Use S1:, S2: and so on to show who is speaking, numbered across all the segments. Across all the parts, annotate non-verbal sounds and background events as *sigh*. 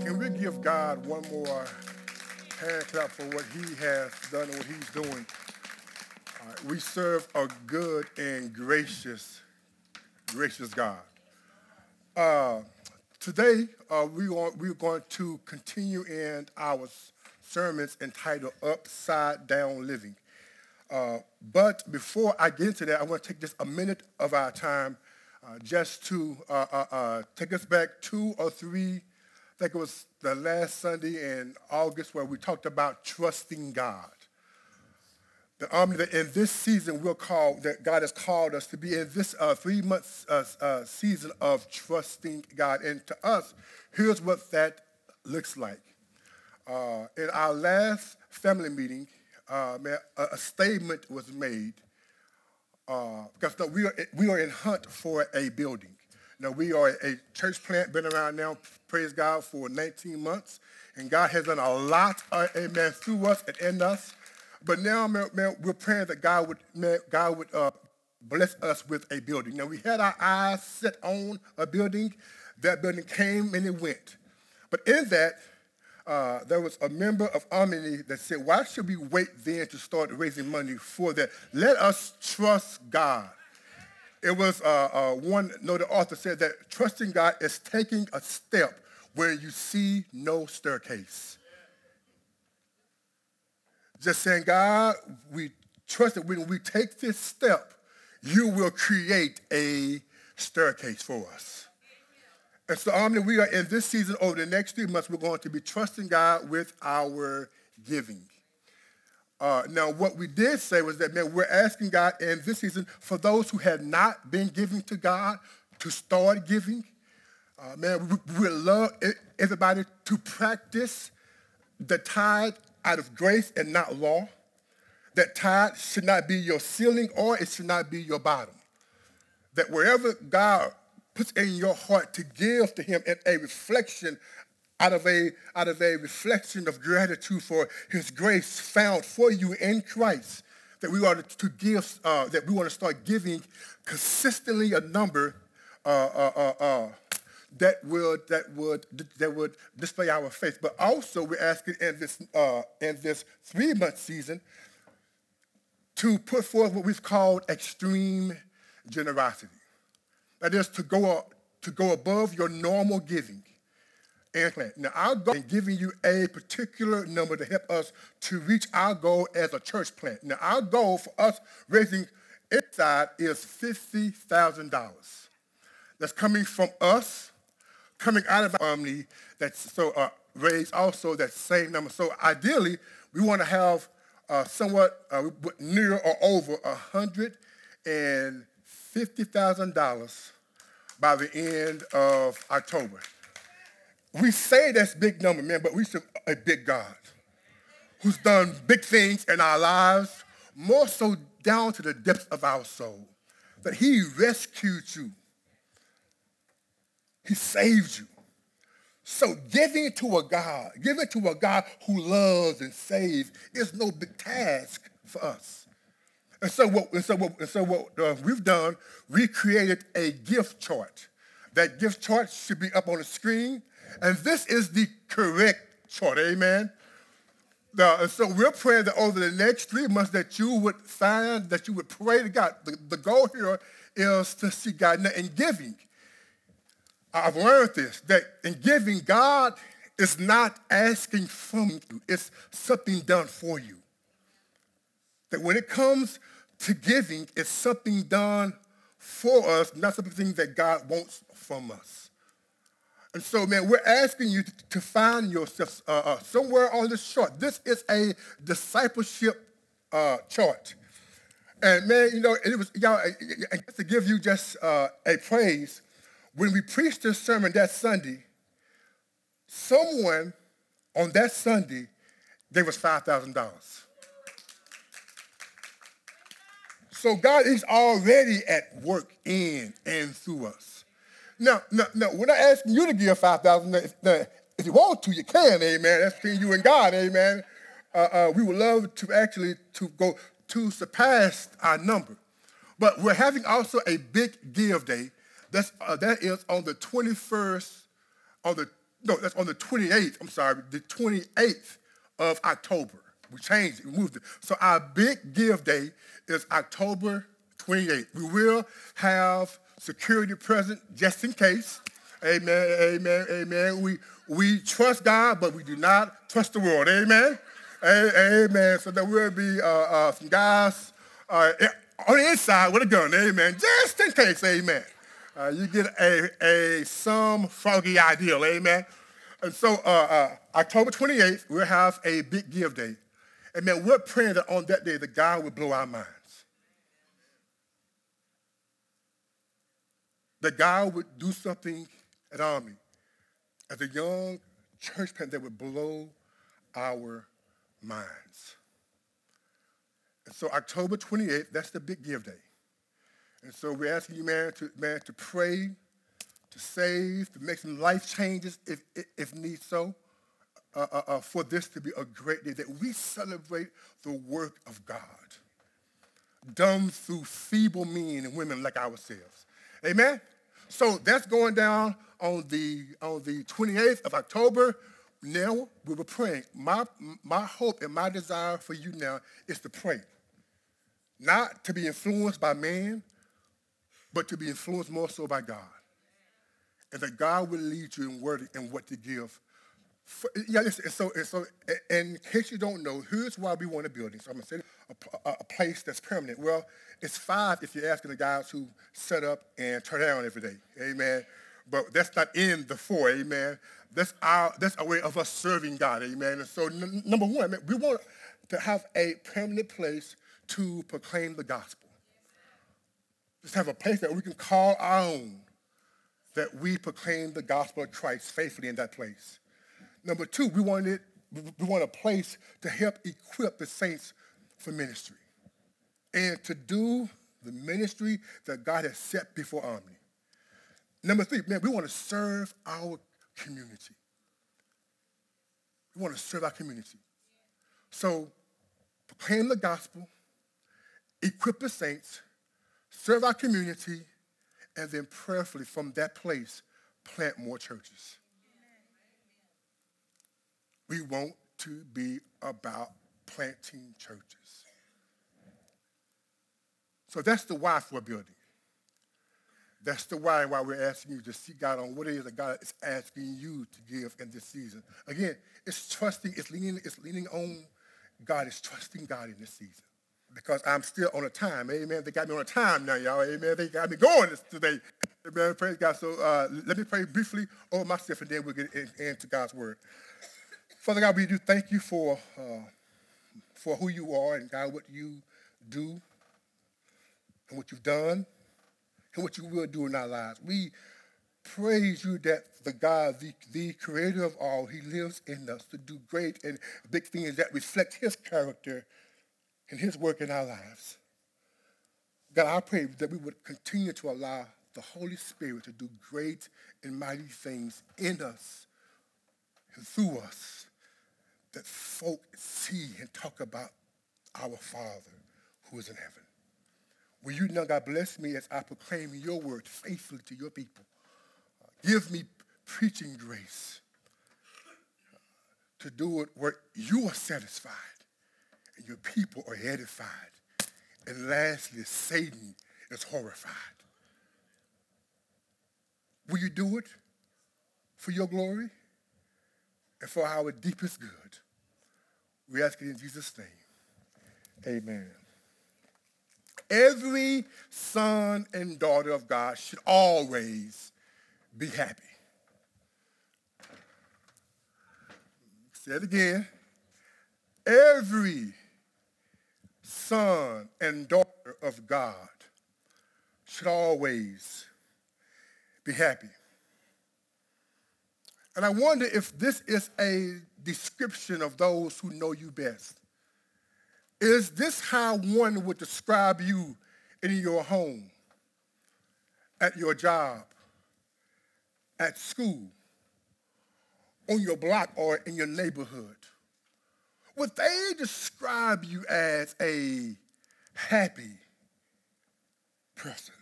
S1: can we give God one more hand clap for what he has done and what he's doing? we serve a good and gracious, gracious God. Uh, today, uh, we are, we're going to continue in our sermons entitled Upside Down Living. Uh, but before I get into that, I want to take just a minute of our time uh, just to uh, uh, uh, take us back two or three I think it was the last Sunday in August where we talked about trusting God. The army that in this season we'll call that God has called us to be in this uh, three months uh, uh, season of trusting God. And to us, here's what that looks like. Uh, in our last family meeting, uh, a, a, statement was made uh, because we are we are in hunt for a building. Now, we are a church plant, been around now, praise God, for 19 months. And God has done a lot, uh, amen, through us and in us. But now, man, man we're praying that God would, man, God would uh, bless us with a building. Now, we had our eyes set on a building. That building came and it went. But in that, uh, there was a member of Omni that said, why should we wait then to start raising money for that? Let us trust God. It was uh, uh, one, noted author said that trusting God is taking a step where you see no staircase. Just saying, God, we trust that when we take this step, you will create a staircase for us. And so, Omni, we are in this season over the next three months, we're going to be trusting God with our giving. Uh, now, what we did say was that, man, we're asking God in this season for those who have not been giving to God to start giving. Uh, man, we, we love everybody to practice the tithe out of grace and not law. That tithe should not be your ceiling or it should not be your bottom. That wherever God puts in your heart to give to him in a reflection out of a out of a reflection of gratitude for his grace found for you in Christ that we are to give uh, that we want to start giving consistently a number uh, uh, uh, uh that would that would that would display our faith. But also we're asking in this uh, in this three month season to put forth what we've called extreme generosity. That is to go to go above your normal giving plant. Now, our goal in giving you a particular number to help us to reach our goal as a church plant. Now, our goal for us raising inside is $50,000. That's coming from us, coming out of our family, that's so uh, raise also that same number. So ideally, we want to have uh, somewhat uh, near or over $150,000 by the end of October. We say that's big number, man, but we serve a big God who's done big things in our lives, more so down to the depths of our soul. That he rescued you. He saved you. So giving to a God, giving to a God who loves and saves is no big task for us. And so what, and so what, and so what uh, we've done, we created a gift chart. That gift chart should be up on the screen. And this is the correct chart, amen? Now, so we're praying that over the next three months that you would find, that you would pray to God. The, the goal here is to see God. Now, in giving, I've learned this, that in giving, God is not asking from you. It's something done for you. That when it comes to giving, it's something done for us, not something that God wants from us. And so, man, we're asking you to, find yourself uh, uh, somewhere on this chart. This is a discipleship uh, chart. And man, you know, it was, y'all, I guess to give you just uh, a praise, when we preached this sermon that Sunday, someone on that Sunday gave us $5,000. So God is already at work in and through us. Now, now, now, we're not asking you to give 5000 If you want to, you can, amen. That's between you and God, amen. Uh, uh, we would love to actually to go to surpass our number. But we're having also a big give day. That's, uh, that is on the 21st, on the no, that's on the 28th, I'm sorry, the 28th of October. We changed it, we moved it. So our big give day is October 28th. We will have security present just in case. Amen, amen, amen. We, we trust God, but we do not trust the world. Amen, amen. So there will be uh, uh, some guys uh, on the inside with a gun. Amen, just in case. Amen. Uh, you get a, a some foggy ideal. Amen. And so uh, uh, October 28th, we'll have a big give day. Amen. we're praying that on that day, the God will blow our minds. That God would do something at Omni as a young church plant that would blow our minds. And so October 28th, that's the big give day. And so we're asking you, man, to, man, to pray, to save, to make some life changes if, if, need so, uh, uh, uh, for this to be a great day, that we celebrate the work of God done through feeble men and women like ourselves. Amen? So that's going down on the, on the 28th of October. Now we were praying. My, my hope and my desire for you now is to pray. Not to be influenced by man, but to be influenced more so by God. And that God will lead you in word and what to give. For, yeah, listen, so, so in case you don't know, here's why we want a building. So I'm going to say a, a, place that's permanent. Well, it's five if you're asking the guys who set up and turn down every day. Amen. But that's not in the four. Amen. That's our that's a way of us serving God. Amen. And so n- number one, we want to have a permanent place to proclaim the gospel. Just have a place that we can call our own, that we proclaim the gospel of Christ faithfully in that place. Number two, we wanted we want a place to help equip the saints for ministry and to do the ministry that God has set before Omni. Number three, man, we want to serve our community. We want to serve our community. So proclaim the gospel, equip the saints, serve our community, and then prayerfully from that place, plant more churches. We want to be about planting churches. So that's the why for building. That's the why why we're asking you to seek God on what it is that God is asking you to give in this season. Again, it's trusting, it's leaning, it's leaning on God, it's trusting God in this season because I'm still on a time. Amen. They got me on a time now, y'all. Amen. They got me going today. Amen. Praise God. So uh, let me pray briefly over myself and then we'll get into God's word. Father God, we do thank you for, uh, for who you are and God, what you do and what you've done and what you will do in our lives. We praise you that the God, the, the creator of all, he lives in us to do great and big things that reflect his character and his work in our lives. God, I pray that we would continue to allow the Holy Spirit to do great and mighty things in us and through us that folk see and talk about our Father who is in heaven. Will you now, God, bless me as I proclaim your word faithfully to your people. give me preaching grace uh, to do it where you are satisfied and your people are edified. And lastly, Satan is horrified. Will you do it for your glory and for our deepest good? We ask it in Jesus' name. Amen. Every son and daughter of God should always be happy. Say it again every son and daughter of God should always be happy. And I wonder if this is a description of those who know you best. Is this how one would describe you in your home, at your job, at school, on your block, or in your neighborhood? Would they describe you as a happy person?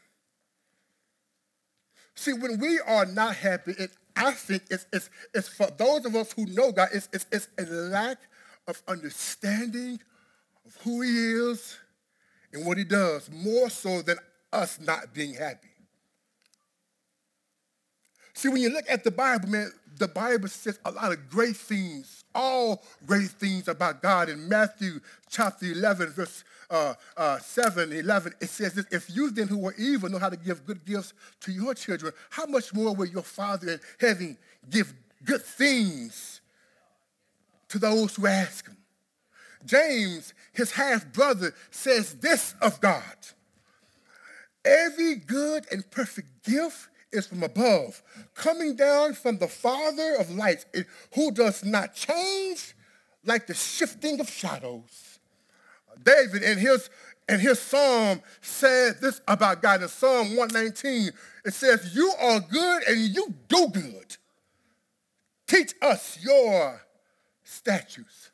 S1: See, when we are not happy, it I think it's, it's, it's for those of us who know God, it's, it's, it's a lack of understanding of who he is and what he does, more so than us not being happy. See, when you look at the Bible, man, the Bible says a lot of great things, all great things about God. In Matthew chapter 11, verse uh, uh, 7, 11, it says this, if you then who are evil know how to give good gifts to your children, how much more will your Father in heaven give good things to those who ask him? James, his half-brother, says this of God. Every good and perfect gift is from above, coming down from the Father of lights, eh, who does not change like the shifting of shadows. David in his, in his psalm said this about God in Psalm 119. It says, you are good and you do good. Teach us your statutes.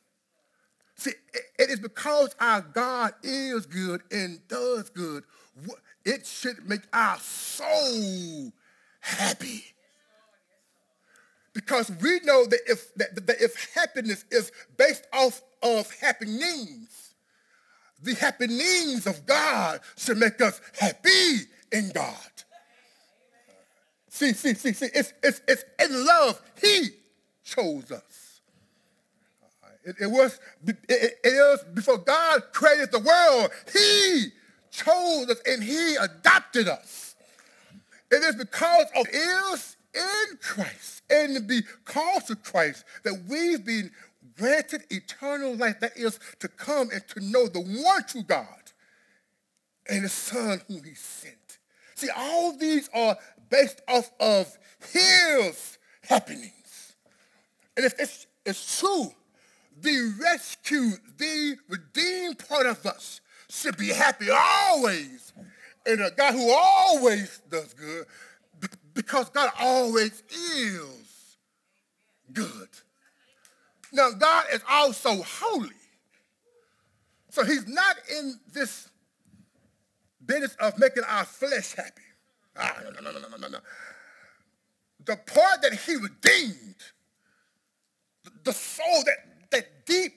S1: See, it is because our God is good and does good. It should make our soul happy. Because we know that if, that, that if happiness is based off of happenings, the happenings of God should make us happy in God. See, see, see, see, it's, it's, it's in love. He chose us. It, it was it, it is before God created the world. He chose us and he adopted us. It is because of is in Christ and because of Christ that we've been granted eternal life. That is to come and to know the one true God and the Son whom he sent. See, all these are based off of his happenings. And if it's, it's true, the rescued, the redeemed part of us should be happy always and a God who always does good because God always is good. Now, God is also holy. So he's not in this business of making our flesh happy. Ah, no, no, no, no, no, no. The part that he redeemed, the soul, that, that deep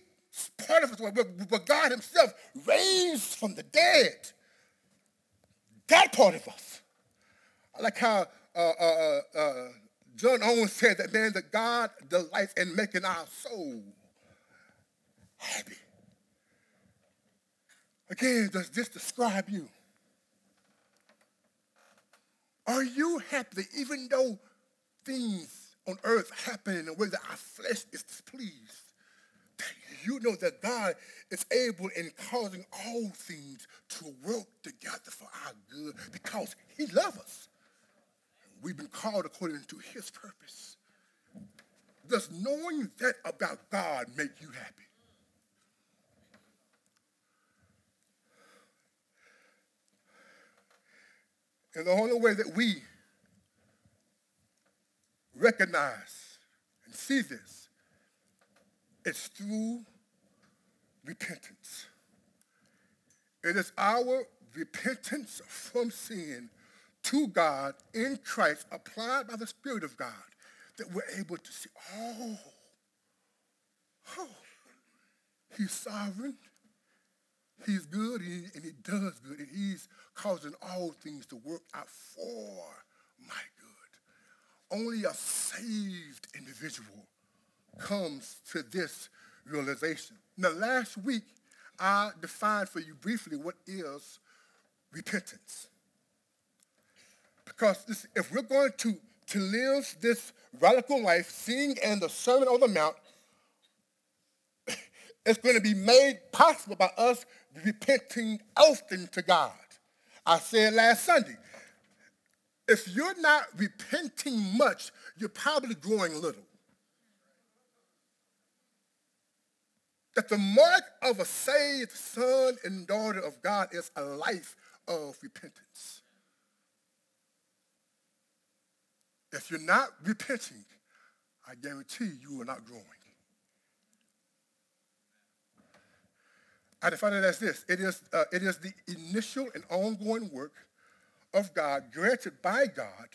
S1: part of us where, where God himself raised from the dead, that part of us. I like how uh, uh, uh, uh, John Owen said that, man, that God delights in making our soul happy. Again, does this describe you? Are you happy even though things on earth happen in a way that our flesh is displeased? You know that God is able in causing all things to work together for our good because he loves us. We've been called according to his purpose. Does knowing that about God make you happy? And the only way that we recognize and see this is through repentance. It is our repentance from sin to God in Christ, applied by the Spirit of God, that we're able to see, oh, oh, he's sovereign, he's good, and he, and he does good, and he's causing all things to work out for my good. Only a saved individual comes to this realization. Now, last week, I defined for you briefly what is repentance. Because this, if we're going to, to live this radical life, seeing in the Sermon on the Mount, *laughs* it's going to be made possible by us repenting often to God. I said last Sunday, if you're not repenting much, you're probably growing little. That the mark of a saved son and daughter of God is a life of repentance. If you're not repenting, I guarantee you are not growing. I define it as this. It is, uh, it is the initial and ongoing work of God granted by God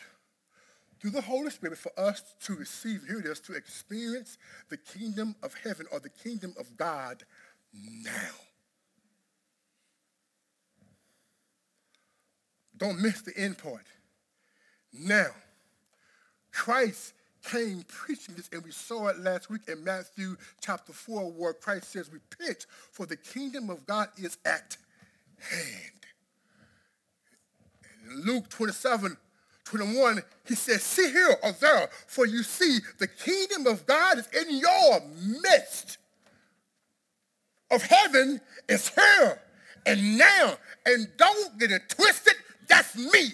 S1: through the Holy Spirit for us to receive, here it is, to experience the kingdom of heaven or the kingdom of God now. Don't miss the end part. Now, Christ came preaching this, and we saw it last week in Matthew chapter 4, where Christ says, Repent, for the kingdom of God is at hand. In Luke 27, 21, he says, See here or there, for you see the kingdom of God is in your midst. Of heaven is here and now. And don't get it twisted, that's me.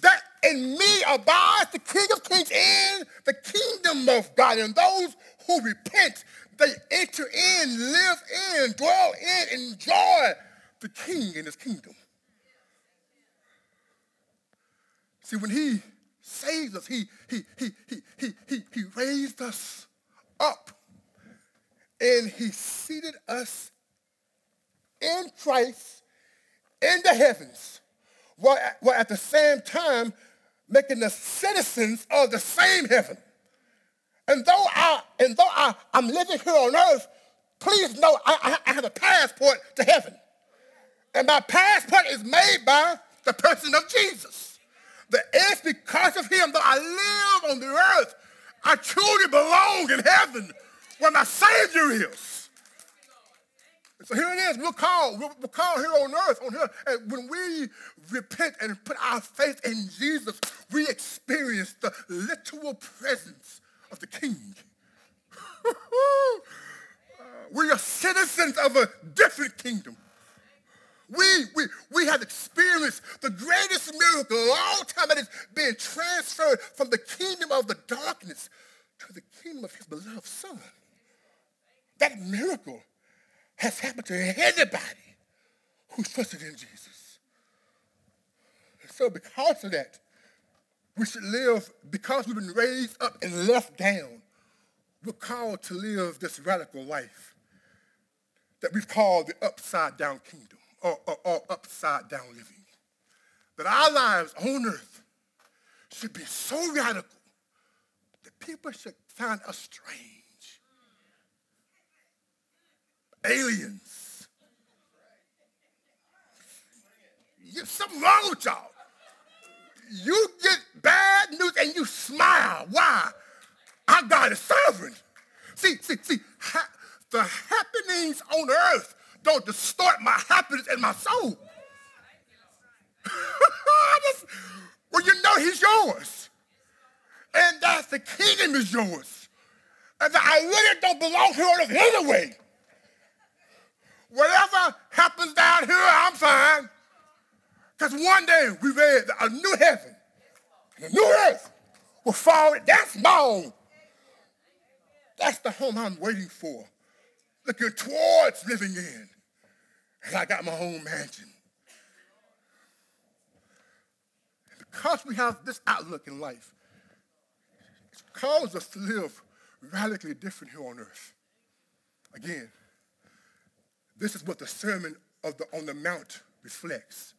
S1: That in me abides the King of Kings and the kingdom of God. And those who repent, they enter in, live in, dwell in, enjoy the King and his kingdom. See, when he saved us, he, he, he, he, he, he, raised us up and he seated us in Christ in the heavens, while, while at the same time making us citizens of the same heaven. And though I, and though I, I'm living here on earth, please know I, I have a passport to heaven. And my passport is made by the person of Jesus. The it's because of him that I live on the earth. I truly belong in heaven where my Savior is. So here it is. We're called. We're called here on earth. On here, and when we repent and put our faith in Jesus, we experience the literal presence of the King. *laughs* we are citizens of a different kingdom. We, we, we have experienced the greatest miracle of all time that is being transferred from the kingdom of the darkness to the kingdom of his beloved son. That miracle has happened to anybody who trusted in Jesus. And so because of that, we should live, because we've been raised up and left down, we're called to live this radical life that we've called the upside down kingdom or, or upside down living. That our lives on earth should be so radical that people should find us strange aliens. There's something wrong with y'all. You get bad news and you smile. Why? Our God is sovereign. See, see, see, ha- the happenings on earth don't distort my happiness and my soul. *laughs* just, well, you know he's yours. And that the kingdom is yours. And that I really don't belong here on anyway. Whatever happens down here, I'm fine. Because one day we read a new heaven a new earth will fall. That's my own. That's the home I'm waiting for, looking towards living in. And I got my own mansion. And because we have this outlook in life, it calls us to live radically different here on earth. Again, this is what the Sermon of the, on the Mount reflects.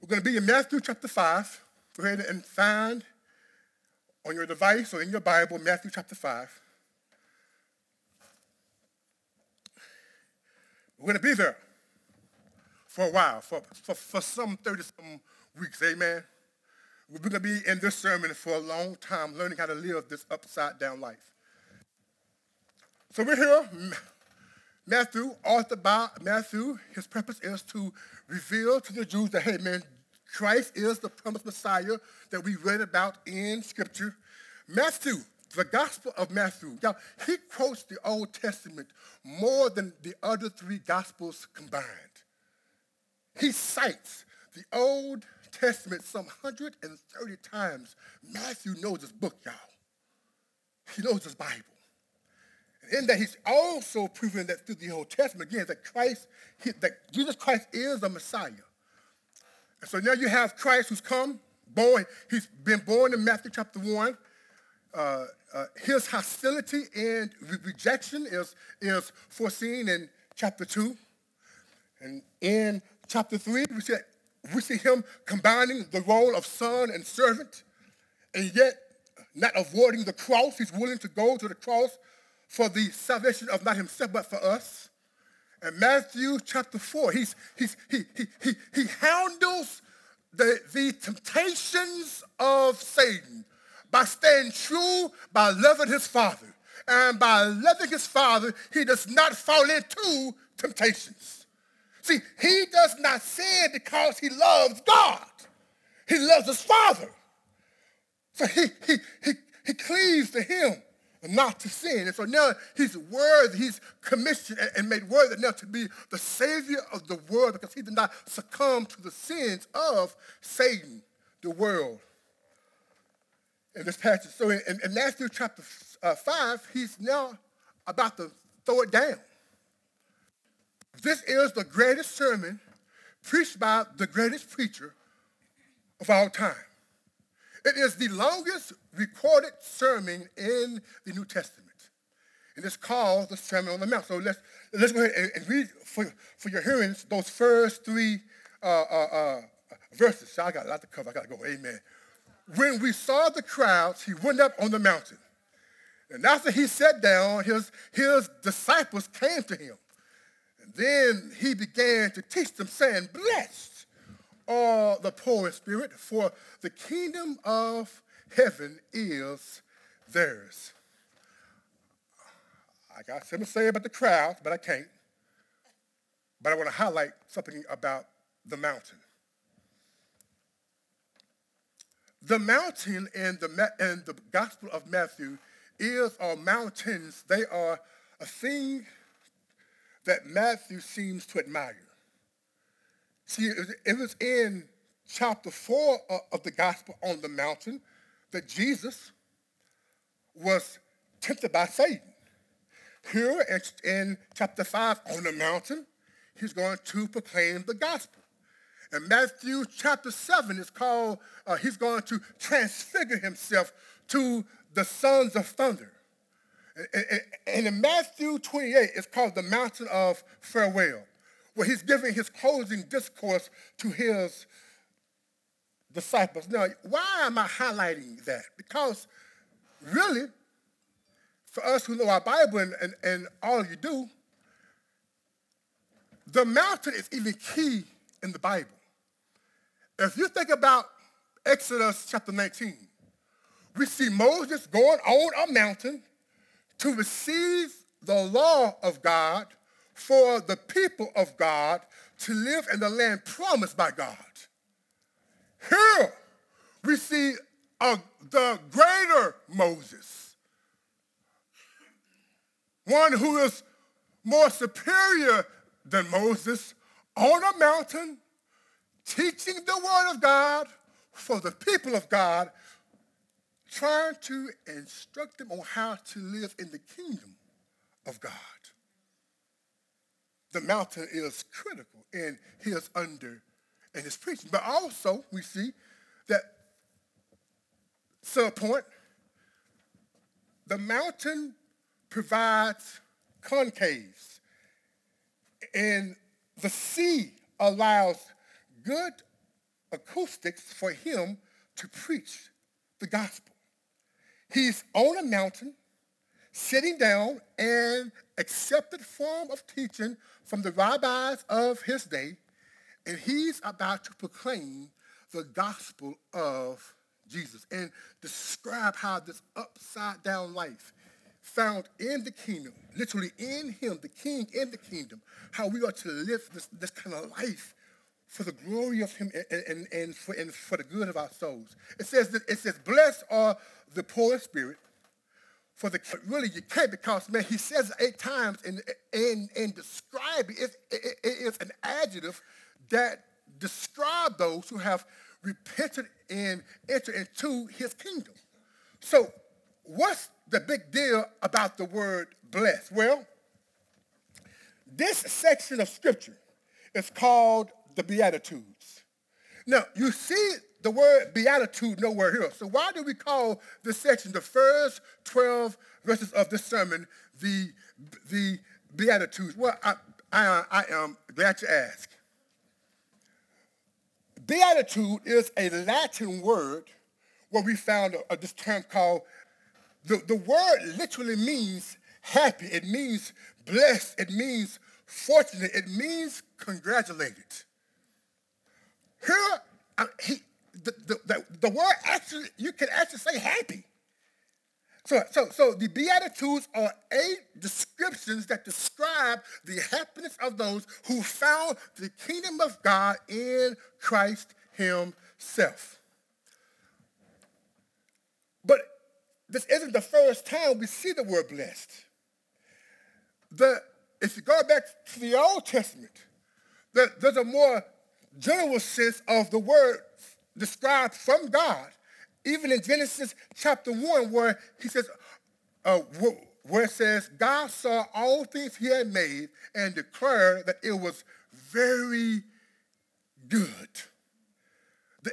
S1: We're going to be in Matthew chapter 5. Go ahead and find on your device or in your Bible Matthew chapter 5. We're going to be there for a while, for, for, for some 30 some weeks, amen. We're going to be in this sermon for a long time, learning how to live this upside down life. So we're here, Matthew, author by Matthew, his purpose is to reveal to the Jews that, hey, man, Christ is the promised Messiah that we read about in Scripture. Matthew, the Gospel of Matthew, now, he quotes the Old Testament more than the other three Gospels combined. He cites the Old Testament some 130 times. Matthew knows his book, y'all. He knows his Bible And in that he's also proven that through the Old Testament, again, that Christ, that Jesus Christ is the Messiah. And so now you have Christ who's come, born, he's been born in Matthew chapter 1. Uh, uh, his hostility and re- rejection is, is foreseen in chapter 2. And in chapter 3, we see we see him combining the role of son and servant, and yet not avoiding the cross. He's willing to go to the cross for the salvation of not himself, but for us. And Matthew chapter 4, he's, he's, he, he, he, he handles the, the temptations of Satan by staying true, by loving his father. And by loving his father, he does not fall into temptations. See, he does not sin because he loves God. He loves his father. So he, he, he, he cleaves to him and not to sin. And so now he's worthy, he's commissioned and made worthy now to be the savior of the world because he did not succumb to the sins of Satan, the world. In this passage. So in, in Matthew chapter uh, 5, he's now about to throw it down. This is the greatest sermon preached by the greatest preacher of all time. It is the longest recorded sermon in the New Testament. And it's called the Sermon on the Mount. So let's, let's go ahead and, read for, for your hearings those first three uh, uh, uh, verses. So I got a lot to cover. I got to go. Amen. When we saw the crowds, he went up on the mountain. And after he sat down, his, his disciples came to him. And then he began to teach them, saying, Blessed are the poor in spirit, for the kingdom of heaven is theirs. I got something to say about the crowd, but I can't. But I want to highlight something about the mountain. The mountain in the, in the Gospel of Matthew is or mountains, they are a thing that Matthew seems to admire. See, it was in chapter 4 of the Gospel on the mountain that Jesus was tempted by Satan. Here in chapter 5 on the mountain, he's going to proclaim the gospel. And Matthew chapter 7 is called, uh, he's going to transfigure himself to the sons of thunder. And in Matthew 28, it's called the mountain of farewell, where he's giving his closing discourse to his disciples. Now, why am I highlighting that? Because really, for us who know our Bible and, and, and all you do, the mountain is even key in the Bible. If you think about Exodus chapter 19, we see Moses going on a mountain to receive the law of God for the people of God to live in the land promised by God. Here we see a, the greater Moses, one who is more superior than Moses, on a mountain, teaching the word of God for the people of God trying to instruct them on how to live in the kingdom of God. The mountain is critical in his under and his preaching. But also we see that sub point, the mountain provides concaves and the sea allows good acoustics for him to preach the gospel. He's on a mountain, sitting down, and accepted form of teaching from the rabbis of his day, and he's about to proclaim the gospel of Jesus and describe how this upside down life found in the kingdom, literally in him, the king in the kingdom, how we are to live this, this kind of life for the glory of him and, and, and, for, and for the good of our souls. It says that it says, blessed are the poor in spirit, for the really you can't because man he says eight times in in in describing it, it, it is an adjective that describe those who have repented and entered into his kingdom. So what's the big deal about the word blessed? Well, this section of scripture is called the Beatitudes. Now, you see the word beatitude nowhere here. So why do we call this section, the first 12 verses of this sermon, the, the Beatitudes? Well, I, I, I am glad you ask. beatitude is a Latin word where we found this term called, the, the word literally means happy. It means blessed. It means fortunate. It means congratulated. Here, uh, he, the, the, the, the word actually, you can actually say happy. So, so, so the Beatitudes are eight descriptions that describe the happiness of those who found the kingdom of God in Christ himself. But this isn't the first time we see the word blessed. The, if you go back to the Old Testament, the, there's a more general sense of the word described from God even in Genesis chapter 1, where he says, uh, where it says, God saw all things he had made and declared that it was very good.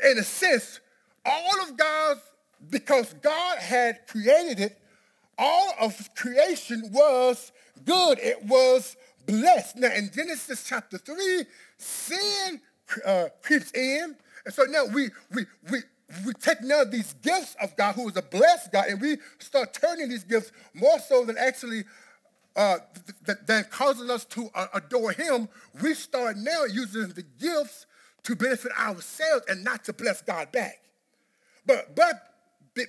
S1: In a sense, all of God's, because God had created it, all of creation was good. It was blessed. Now, in Genesis chapter 3, sin uh, creeps in. And so now we, we, we, we take now these gifts of God, who is a blessed God, and we start turning these gifts more so than actually uh, th- th- than causing us to uh, adore Him. We start now using the gifts to benefit ourselves and not to bless God back. But but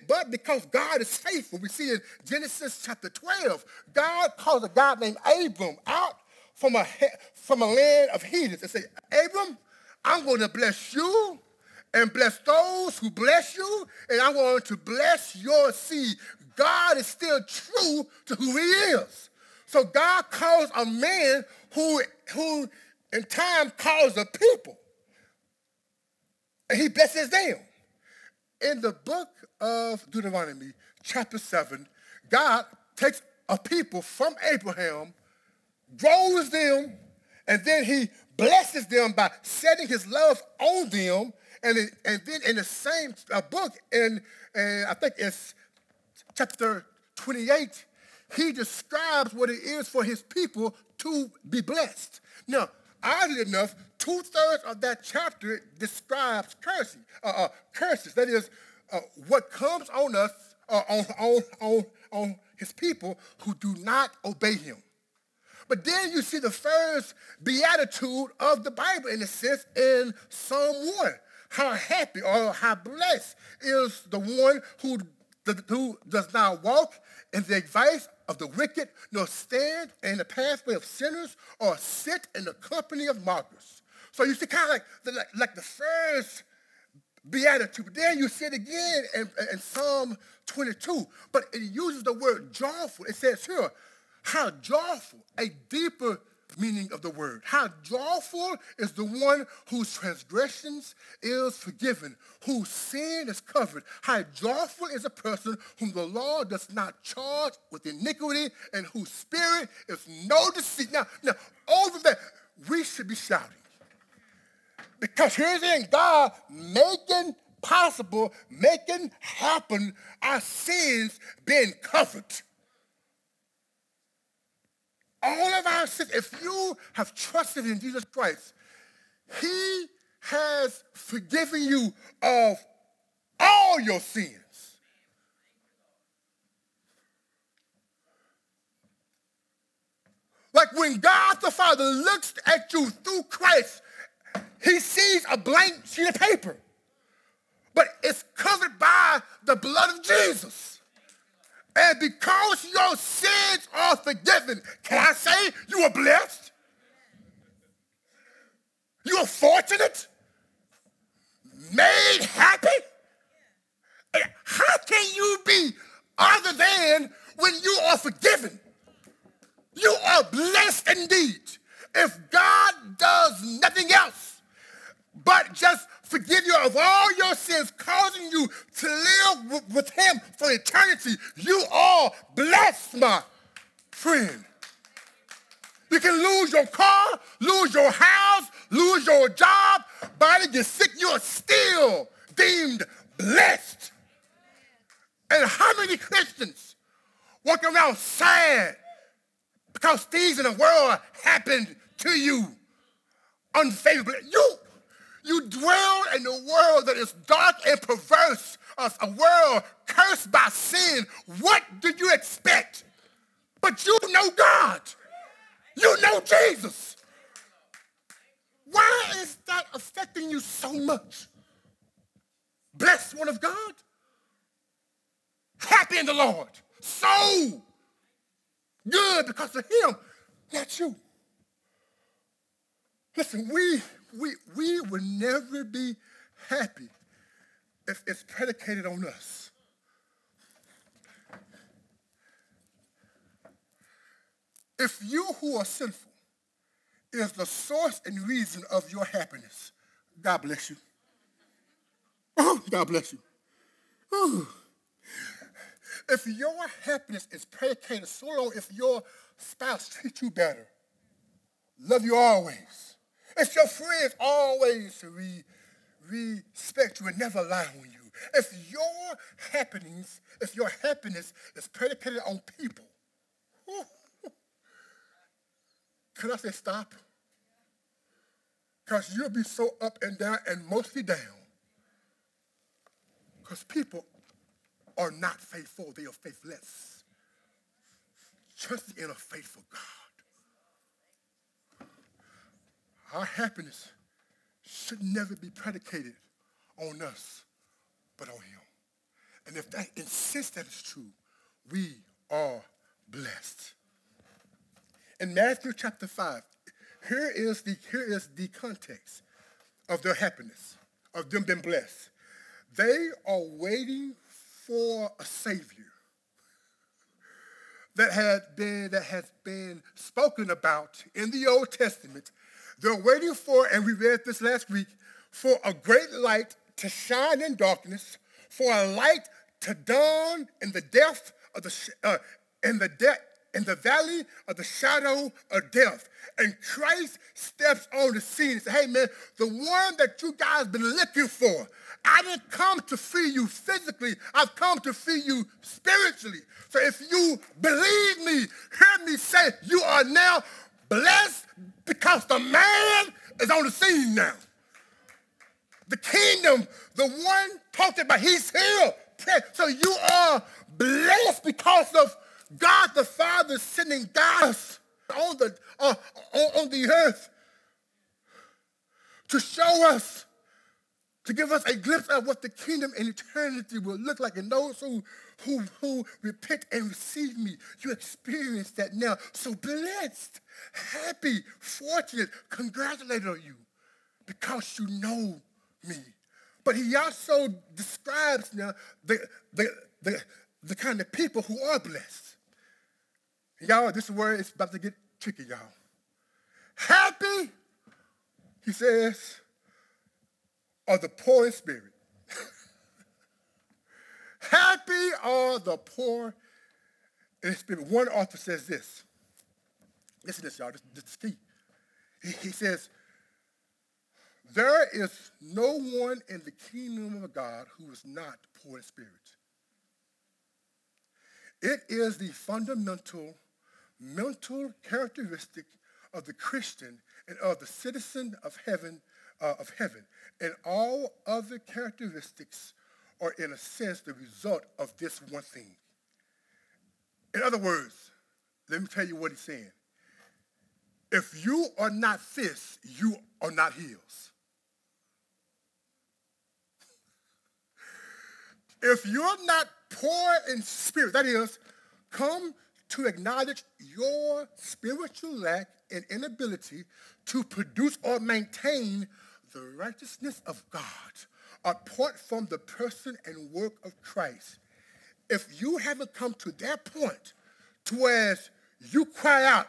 S1: but because God is faithful, we see in Genesis chapter 12, God calls a God named Abram out from a, from a land of heathens and say, Abram, I'm going to bless you and bless those who bless you, and I'm going to bless your seed. God is still true to who he is. So God calls a man who, who in time calls a people. And he blesses them. In the book of Deuteronomy, chapter 7, God takes a people from Abraham, grows them, and then he blesses them by setting his love on them and, it, and then in the same uh, book, in, in I think it's chapter 28, he describes what it is for his people to be blessed. Now, oddly enough, two-thirds of that chapter describes cursing, uh, uh, curses. That is, uh, what comes on us, uh, on, on, on, on his people who do not obey him. But then you see the first beatitude of the Bible, in a sense, in Psalm 1. How happy or how blessed is the one who, who does not walk in the advice of the wicked, nor stand in the pathway of sinners, or sit in the company of mockers. So you see kind of like the, like, like the first beatitude. But then you see it again in, in Psalm 22. But it uses the word joyful. It says here, how joyful, a deeper meaning of the word. How joyful is the one whose transgressions is forgiven, whose sin is covered. How joyful is a person whom the Lord does not charge with iniquity and whose spirit is no deceit. Now, now over that, we should be shouting. Because here's in God making possible, making happen our sins being covered all of our sins, if you have trusted in Jesus Christ, he has forgiven you of all your sins. Like when God the Father looks at you through Christ, he sees a blank sheet of paper, but it's covered by the blood of Jesus. And because your sins are forgiven, can I say you are blessed? You are fortunate? Made happy? How can you be other than when you are forgiven? You are blessed indeed. If God does nothing else but just forgive you of all your sins, causing you to live with him for eternity. You are blessed, my friend. You can lose your car, lose your house, lose your job, body get sick, you are still deemed blessed. And how many Christians walk around sad because things in the world happened to you unfavorably? You You dwell in a world that is dark and perverse, a world cursed by sin. What do you expect? But you know God. You know Jesus. Why is that affecting you so much? Blessed one of God. Happy in the Lord. So good because of him, not you. Listen, we, we, we will never be happy if it's predicated on us. If you who are sinful is the source and reason of your happiness, God bless you. Oh, God bless you. Ooh. If your happiness is predicated solely if your spouse treats you better, love you always, if your friends always re, respect you and never lie on you, if your happiness, if your happiness is predicated on people, can I say stop? Because you'll be so up and down and mostly down. Because people are not faithful, they are faithless. Trust in a faithful God. Our happiness should never be predicated on us, but on him. And if that insists that it's true, we are blessed. In Matthew chapter 5, here is the, here is the context of their happiness, of them being blessed. They are waiting for a Savior that had been that has been spoken about in the Old Testament. They're waiting for, and we read this last week, for a great light to shine in darkness, for a light to dawn in the depth of the uh, in the depth in the valley of the shadow of death. And Christ steps on the scene and says, hey man, the one that you guys been looking for, I didn't come to free you physically. I've come to free you spiritually. So if you believe me, hear me say, you are now blessed because the man is on the scene now. The kingdom, the one talked about, he's here. So you are blessed because of God the Father sending God on the, uh, on the earth to show us to give us a glimpse of what the kingdom in eternity will look like. And those who, who, who repent and receive me, you experience that now. So blessed, happy, fortunate, congratulated on you because you know me. But he also describes now the, the, the, the kind of people who are blessed. Y'all, this word is about to get tricky, y'all. Happy, he says, are the poor in spirit. Happy are the poor in spirit. One author says this. Listen to this, y'all. This, this is key. He, he says, there is no one in the kingdom of God who is not poor in spirit. It is the fundamental mental characteristic of the Christian and of the citizen of heaven uh, of heaven. And all other characteristics are, in a sense, the result of this one thing. In other words, let me tell you what he's saying. If you are not fists, you are not heels. if you're not poor in spirit, that is, come to acknowledge your spiritual lack and inability to produce or maintain the righteousness of God apart from the person and work of Christ. If you haven't come to that point to where you cry out,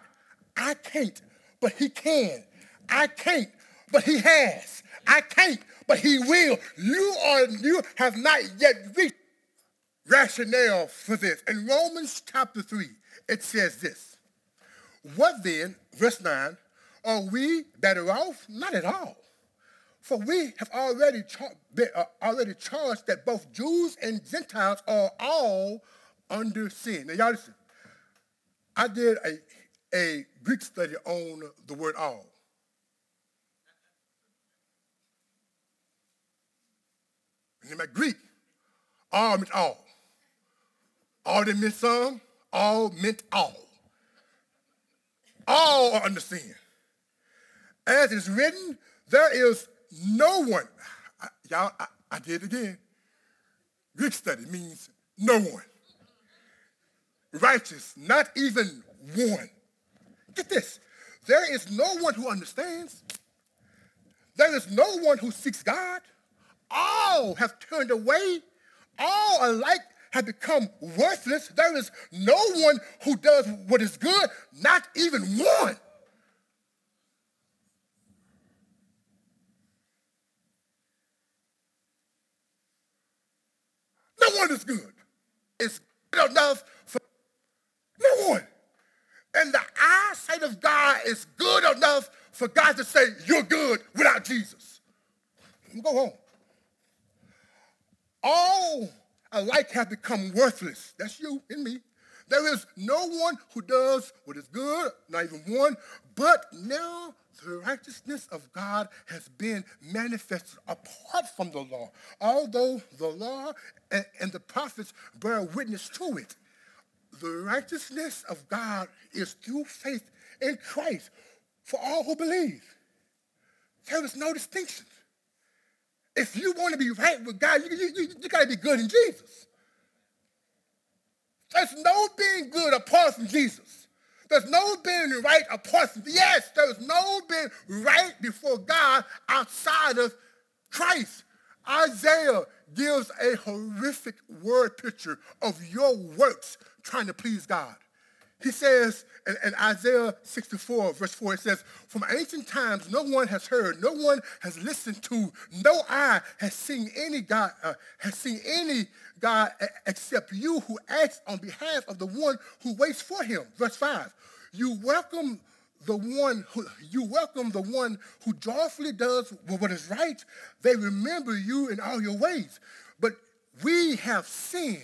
S1: I can't, but he can. I can't, but he has. I can't, but he will. You are you have not yet reached rationale for this. In Romans chapter 3, it says this. What then, verse 9, are we better off? Not at all. For we have already, char- been, uh, already charged that both Jews and Gentiles are all under sin. Now, y'all listen. I did a, a Greek study on the word all. in my Greek, all meant all. All that meant some, all meant all. All are under sin. As it is written, there is no one. I, y'all, I, I did it again. Greek study means no one. Righteous, not even one. Get this. There is no one who understands. There is no one who seeks God. All have turned away. All alike have become worthless. There is no one who does what is good, not even one. No one is good. It's good enough for no one. And the eyesight of God is good enough for God to say, you're good without Jesus. Go home. All alike have become worthless. That's you and me. There is no one who does what is good, not even one, but now the righteousness of God has been manifested apart from the law, although the law and, the prophets bear witness to it. The righteousness of God is through faith in Christ for all who believe. There is no distinction. If you want to be right with God, you, you, you, you got to be good in Jesus. There's no being good apart from Jesus. There's no being right apart from, yes, there's no being right before God outside of Christ. Isaiah gives a horrific word picture of your works trying to please God. He says in, in, Isaiah 64, verse 4, it says, From ancient times no one has heard, no one has listened to, no eye has seen any God, uh, has seen any God except you who acts on behalf of the one who waits for him. Verse 5. You welcome the one who you welcome the one who joyfully does what is right. They remember you in all your ways. But we have sinned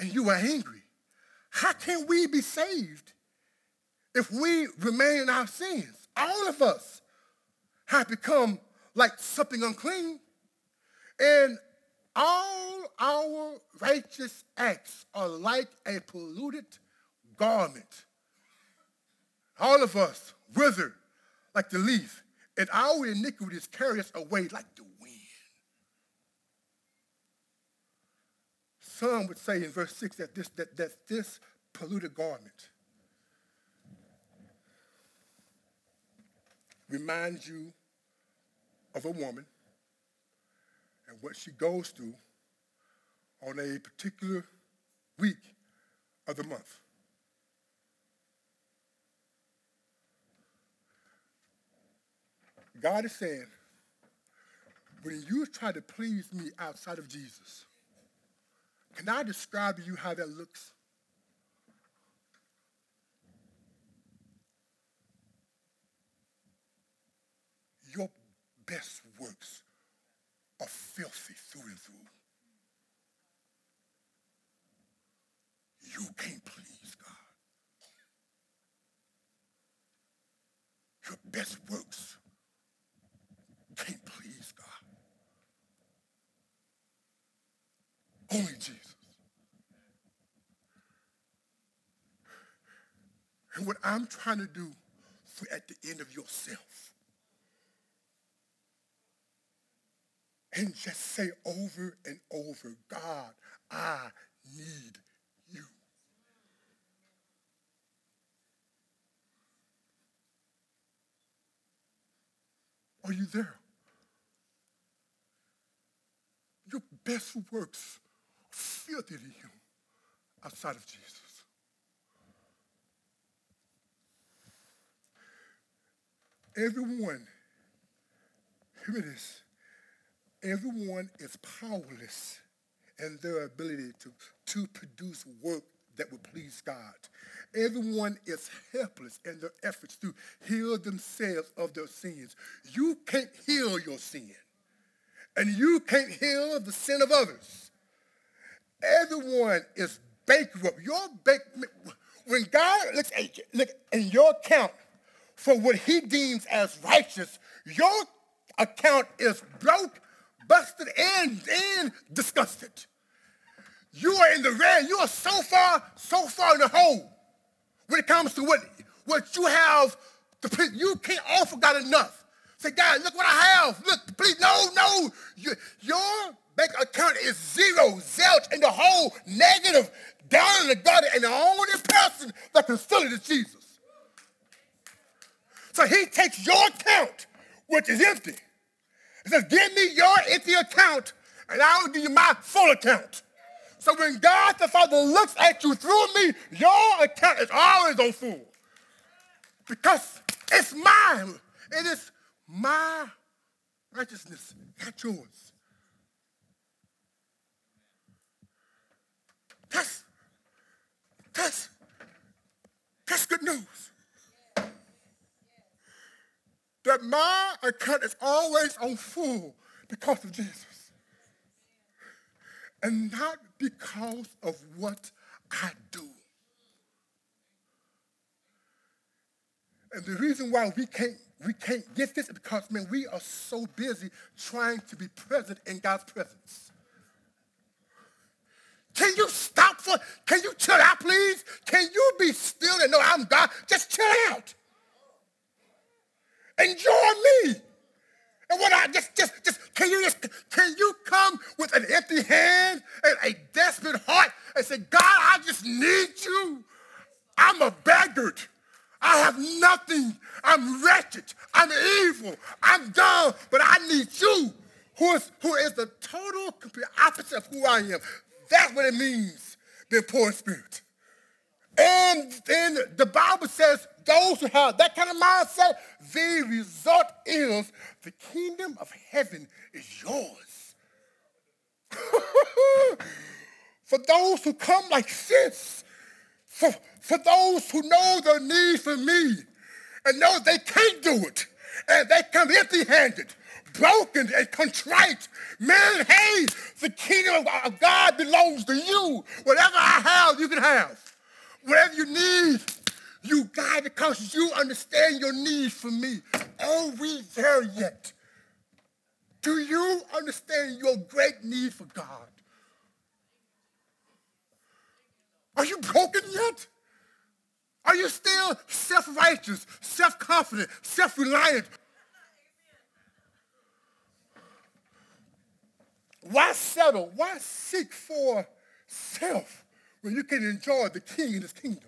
S1: and you are angry. How can we be saved if we remain in our sins? All of us have become like something unclean. And all our righteous acts are like a polluted garment. All of us wither like the leaf, and our iniquities carry us away like the Some would say in verse 6 that this, that, that this polluted garment reminds you of a woman and what she goes through on a particular week of the month. God is saying, when you try to please me outside of Jesus, can I describe to you how that looks? Your best works are filthy through and through. You can't please God. Your best works can't please God. Only Jesus. And what I'm trying to do at the end of yourself and just say over and over, God, I need you. Are you there? Your best works filthy to you outside of Jesus. Everyone, hear this, everyone is powerless in their ability to, to produce work that would please God. Everyone is helpless in their efforts to heal themselves of their sins. You can't heal your sin, and you can't heal the sin of others. Everyone is bankrupt. Your bank, when God looks at look in your account for what he deems as righteous, your account is broke, busted, and, being disgusted. You are in the red. You are so far, so far in the hole when it comes to what, what you have. To, you can't offer God enough. Say, God, look what I have. Look, please, no, no. You, your bank account is zero, zilch and the whole negative, down in the gutter, and the only person that can fill it is Jesus. So he takes your account, which is empty. He says, give me your empty account, and I will give you my full account. So when God the Father looks at you through me, your account is always on full. Because it's mine. It is my righteousness, not yours. That's, that's, that's good news. That my account is always on full because of Jesus. And not because of what I do. And the reason why we can't we can't get this is because man, we are so busy trying to be present in God's presence. Can you stop for, can you chill out, please? Can you be still and know I'm God? Just chill out. Enjoy me. And what I just, just, just, can you just, can you come with an empty hand and a desperate heart and say, God, I just need you. I'm a beggar. I have nothing. I'm wretched. I'm evil. I'm dumb, but I need you, who is, who is the total complete opposite of who I am. That's what it means, the poor spirit. And then the Bible says those who have that kind of mindset, the result is the kingdom of heaven is yours. *laughs* for those who come like this, for, for those who know their need for me and know they can't do it, and they come empty-handed, broken and contrite. Man, hey, the kingdom of God belongs to you. Whatever I have, you can have. Whatever you need, you God because you understand your need for me. Are we there yet? Do you understand your great need for God? Are you broken yet? Are you still self-righteous, self-confident, self-reliant? Why settle? Why seek for self when you can enjoy the king and his kingdom?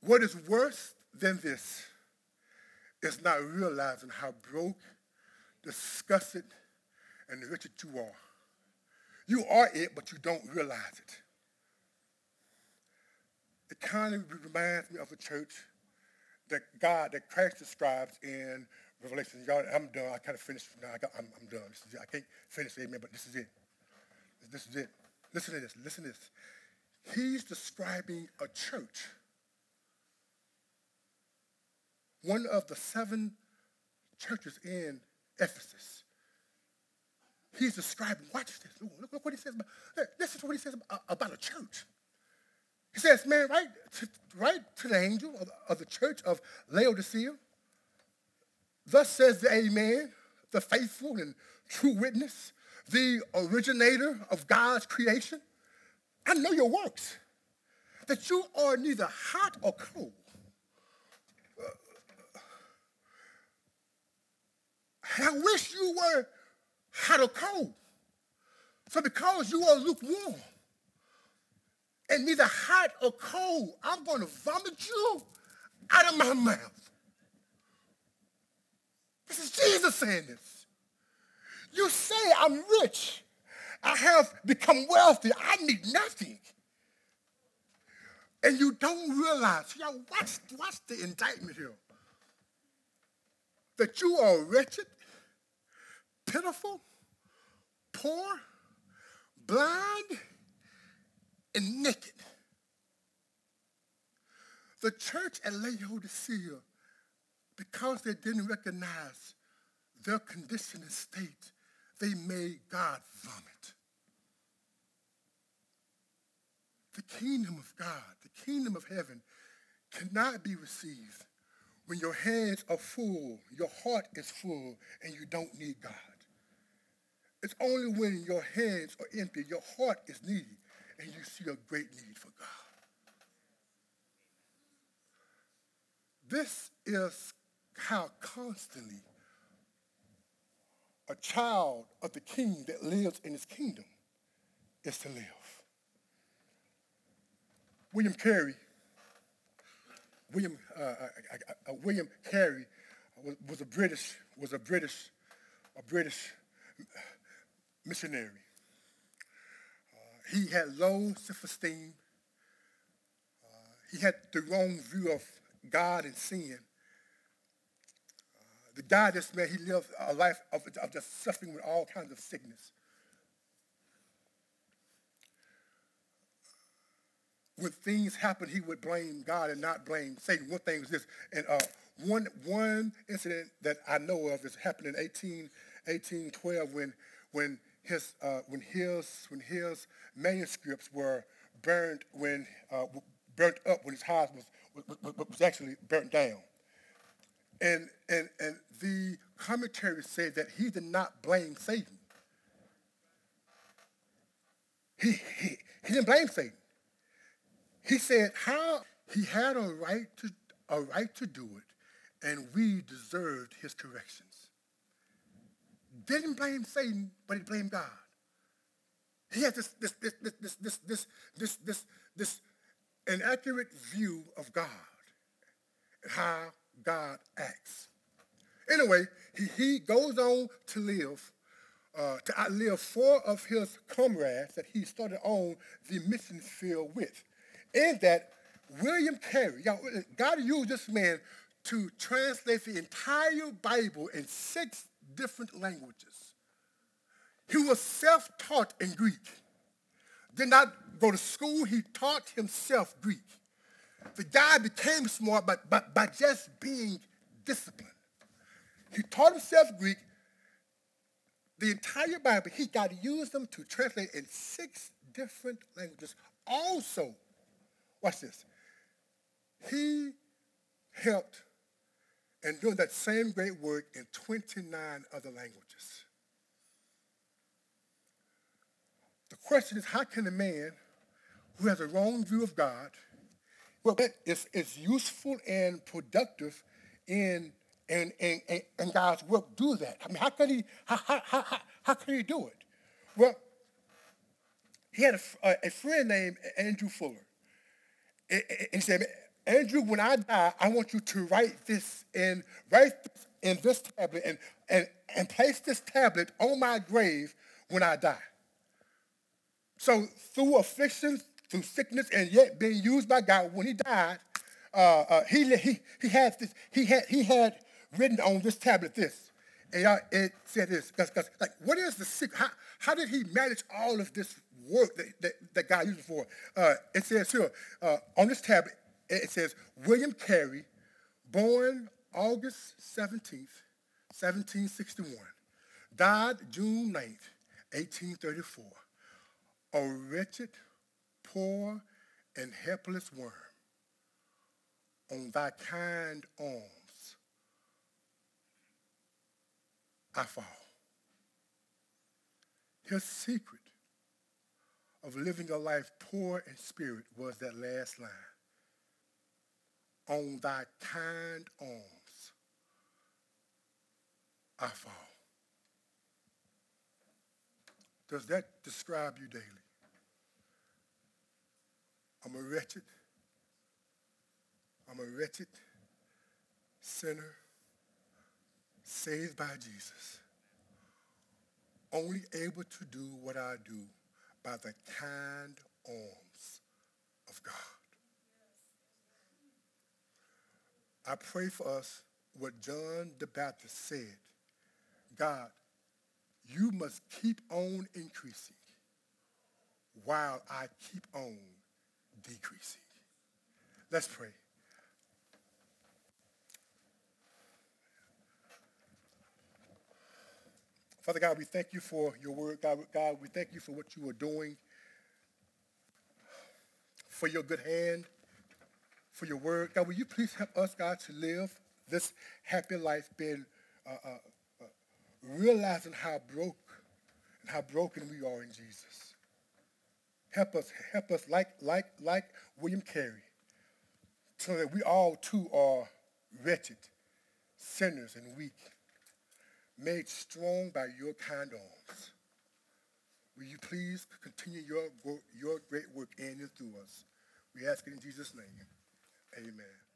S1: What is worse than this is not realizing how broke, disgusted, and wretched you are. You are it, but you don't realize it. It kind of reminds me of a church that God, that Christ describes in Revelation. Y'all, I'm done. I kind of finished now. I got, I'm, I'm done. This is it. I can't finish amen, but this is it. This is it. Listen to this. Listen to this. He's describing a church one of the seven churches in Ephesus. He's describing, watch this. Look, look what he says about, this is what he says about, about a church. He says, man, write to, write to the angel of, of the church of Laodicea, thus says the Amen, the faithful and true witness, the originator of God's creation. I know your works, that you are neither hot or cold. I wish you were hot or cold. So because you are lukewarm and neither hot or cold, I'm going to vomit you out of my mouth. This is Jesus saying this. You say I'm rich. I have become wealthy. I need nothing. And you don't realize, y'all, watch, watch the indictment here. That you are wretched, pitiful, poor, blind, and naked. The church at Laodicea, because they didn't recognize their condition and state, they made God vomit. The kingdom of God, the kingdom of heaven, cannot be received when your hands are full, your heart is full, and you don't need God. It's only when your hands are empty, your heart is needy, and you see a great need for God. This is how constantly a child of the king that lives in his kingdom is to live. William Carey, William, uh, uh, uh, uh William Carey was, was, a British, was a British, a British missionary. Uh, he had low self-esteem. Uh, he had the wrong view of God and sin. The guy, this man, he lived a life of, of just suffering with all kinds of sickness. When things happened, he would blame God and not blame Satan. One thing was this, and uh, one, one incident that I know of is happened in 18, 1812 when, when, his, uh, when, his, when his manuscripts were burned, when, uh, burnt up when his house was, was, was actually burnt down. And, and, and the commentary said that he did not blame Satan. He, he, he didn't blame Satan. He said how he had a right to a right to do it, and we deserved his corrections. Didn't blame Satan, but he blamed God. He had this this this this this this this this this, this inaccurate view of God and how God acts. Anyway, he, he goes on to live, uh, to outlive four of his comrades that he started on the mission field with. In that, William Carey, God used this man to translate the entire Bible in six different languages. He was self-taught in Greek. Did not go to school, he taught himself Greek. The guy became smart by, by, by just being disciplined. He taught himself Greek. The entire Bible, he got to use them to translate in six different languages. Also, watch this. He helped in doing that same great work in 29 other languages. The question is, how can a man who has a wrong view of God well, it's, it's useful and productive in, in, in, in God's work do that. I mean, how can he, how, how, how, how can he do it? Well, he had a, a friend named Andrew Fuller. And he said, Andrew, when I die, I want you to write this in, write in this tablet and, and, and place this tablet on my grave when I die. So through afflictions, through sickness and yet being used by God. When he died, uh, uh, he, he, he, had this, he, had, he had written on this tablet this. And uh, it said this, cause, cause, like, what is the secret? How, how did he manage all of this work that, that, that God used for? Uh, it says here, uh, on this tablet, it says, William Carey, born August 17th, 1761, died June 9th, 1834, a wretched, poor and helpless worm on thy kind arms I fall. His secret of living a life poor in spirit was that last line. On thy kind arms I fall. Does that describe you daily? I'm a wretched, I'm a wretched sinner saved by Jesus, only able to do what I do by the kind arms of God. I pray for us what John the Baptist said. God, you must keep on increasing while I keep on decreasing. Let's pray. Father God, we thank you for your word. God, God, we thank you for what you are doing, for your good hand, for your word. God, will you please help us, God, to live this happy life being uh, uh, uh, realizing how broke and how broken we are in Jesus. Help us, help us like, like, like William Carey, so that we all too are wretched, sinners, and weak, made strong by your kind arms. Will you please continue your, your great work in and through us? We ask it in Jesus' name. Amen.